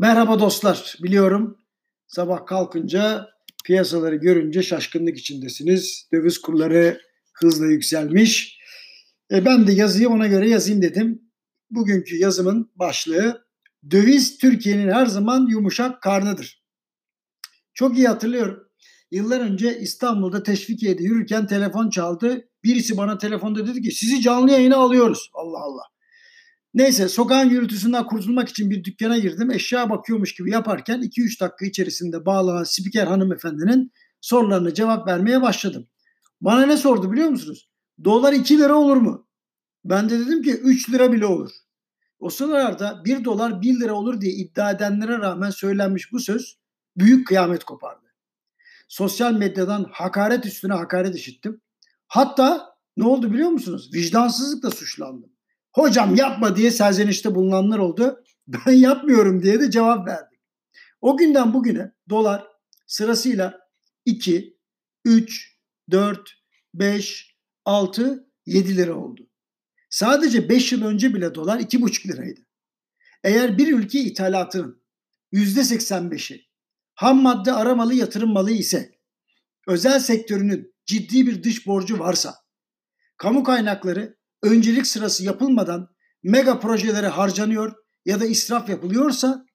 Merhaba dostlar. Biliyorum sabah kalkınca piyasaları görünce şaşkınlık içindesiniz. Döviz kurları hızla yükselmiş. E ben de yazıyı ona göre yazayım dedim. Bugünkü yazımın başlığı döviz Türkiye'nin her zaman yumuşak karnıdır. Çok iyi hatırlıyorum. Yıllar önce İstanbul'da Teşvikiye'de yürürken telefon çaldı. Birisi bana telefonda dedi ki sizi canlı yayına alıyoruz. Allah Allah. Neyse sokağın gürültüsünden kurtulmak için bir dükkana girdim. Eşya bakıyormuş gibi yaparken 2-3 dakika içerisinde bağlanan spiker hanımefendinin sorularına cevap vermeye başladım. Bana ne sordu biliyor musunuz? Dolar 2 lira olur mu? Ben de dedim ki 3 lira bile olur. O sıralarda 1 dolar 1 lira olur diye iddia edenlere rağmen söylenmiş bu söz büyük kıyamet kopardı. Sosyal medyadan hakaret üstüne hakaret işittim. Hatta ne oldu biliyor musunuz? Vicdansızlıkla suçlandım. Hocam yapma diye serzenişte bulunanlar oldu. Ben yapmıyorum diye de cevap verdim. O günden bugüne dolar sırasıyla 2, 3, 4, 5, 6, 7 lira oldu. Sadece 5 yıl önce bile dolar 2,5 liraydı. Eğer bir ülke ithalatının %85'i ham madde aramalı yatırım malı ise, özel sektörünün ciddi bir dış borcu varsa, kamu kaynakları öncelik sırası yapılmadan mega projelere harcanıyor ya da israf yapılıyorsa,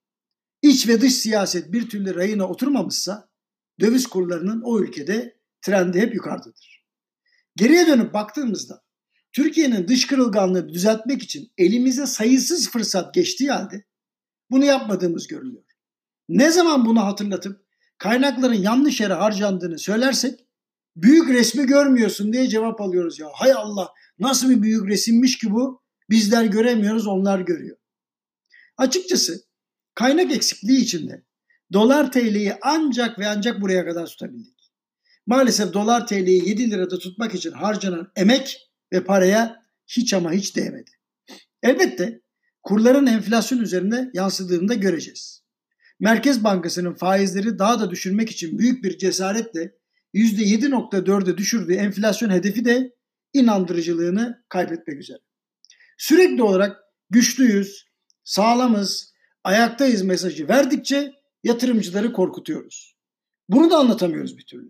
iç ve dış siyaset bir türlü rayına oturmamışsa, döviz kurlarının o ülkede trendi hep yukarıdadır. Geriye dönüp baktığımızda Türkiye'nin dış kırılganlığı düzeltmek için elimize sayısız fırsat geçtiği halde bunu yapmadığımız görülüyor. Ne zaman bunu hatırlatıp kaynakların yanlış yere harcandığını söylersek büyük resmi görmüyorsun diye cevap alıyoruz ya. Hay Allah nasıl bir büyük resimmiş ki bu? Bizler göremiyoruz onlar görüyor. Açıkçası kaynak eksikliği içinde dolar TL'yi ancak ve ancak buraya kadar tutabildik. Maalesef dolar TL'yi 7 lirada tutmak için harcanan emek ve paraya hiç ama hiç değmedi. Elbette kurların enflasyon üzerinde yansıdığını da göreceğiz. Merkez Bankası'nın faizleri daha da düşürmek için büyük bir cesaretle %7.4'e düşürdüğü enflasyon hedefi de inandırıcılığını kaybetmek üzere. Sürekli olarak güçlüyüz, sağlamız, ayaktayız mesajı verdikçe yatırımcıları korkutuyoruz. Bunu da anlatamıyoruz bir türlü.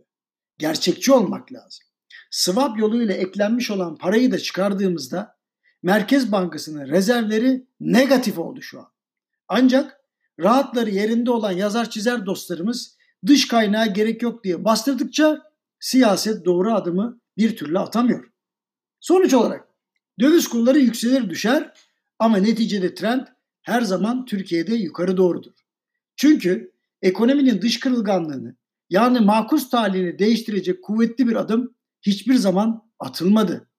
Gerçekçi olmak lazım. Swap yoluyla eklenmiş olan parayı da çıkardığımızda Merkez Bankası'nın rezervleri negatif oldu şu an. Ancak rahatları yerinde olan yazar çizer dostlarımız dış kaynağa gerek yok diye bastırdıkça siyaset doğru adımı bir türlü atamıyor. Sonuç olarak döviz kurları yükselir düşer ama neticede trend her zaman Türkiye'de yukarı doğrudur. Çünkü ekonominin dış kırılganlığını yani makus talihini değiştirecek kuvvetli bir adım hiçbir zaman atılmadı.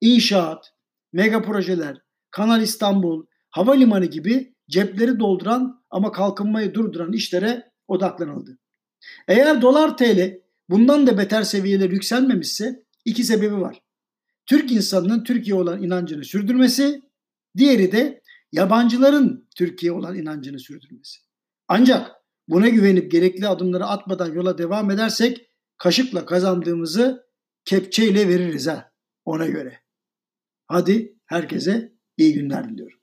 İnşaat, mega projeler, Kanal İstanbul, havalimanı gibi cepleri dolduran ama kalkınmayı durduran işlere odaklanıldı. Eğer dolar TL bundan da beter seviyeler yükselmemişse iki sebebi var. Türk insanının Türkiye olan inancını sürdürmesi, diğeri de yabancıların Türkiye olan inancını sürdürmesi. Ancak buna güvenip gerekli adımları atmadan yola devam edersek kaşıkla kazandığımızı kepçeyle veririz ha ona göre. Hadi herkese iyi günler diliyorum.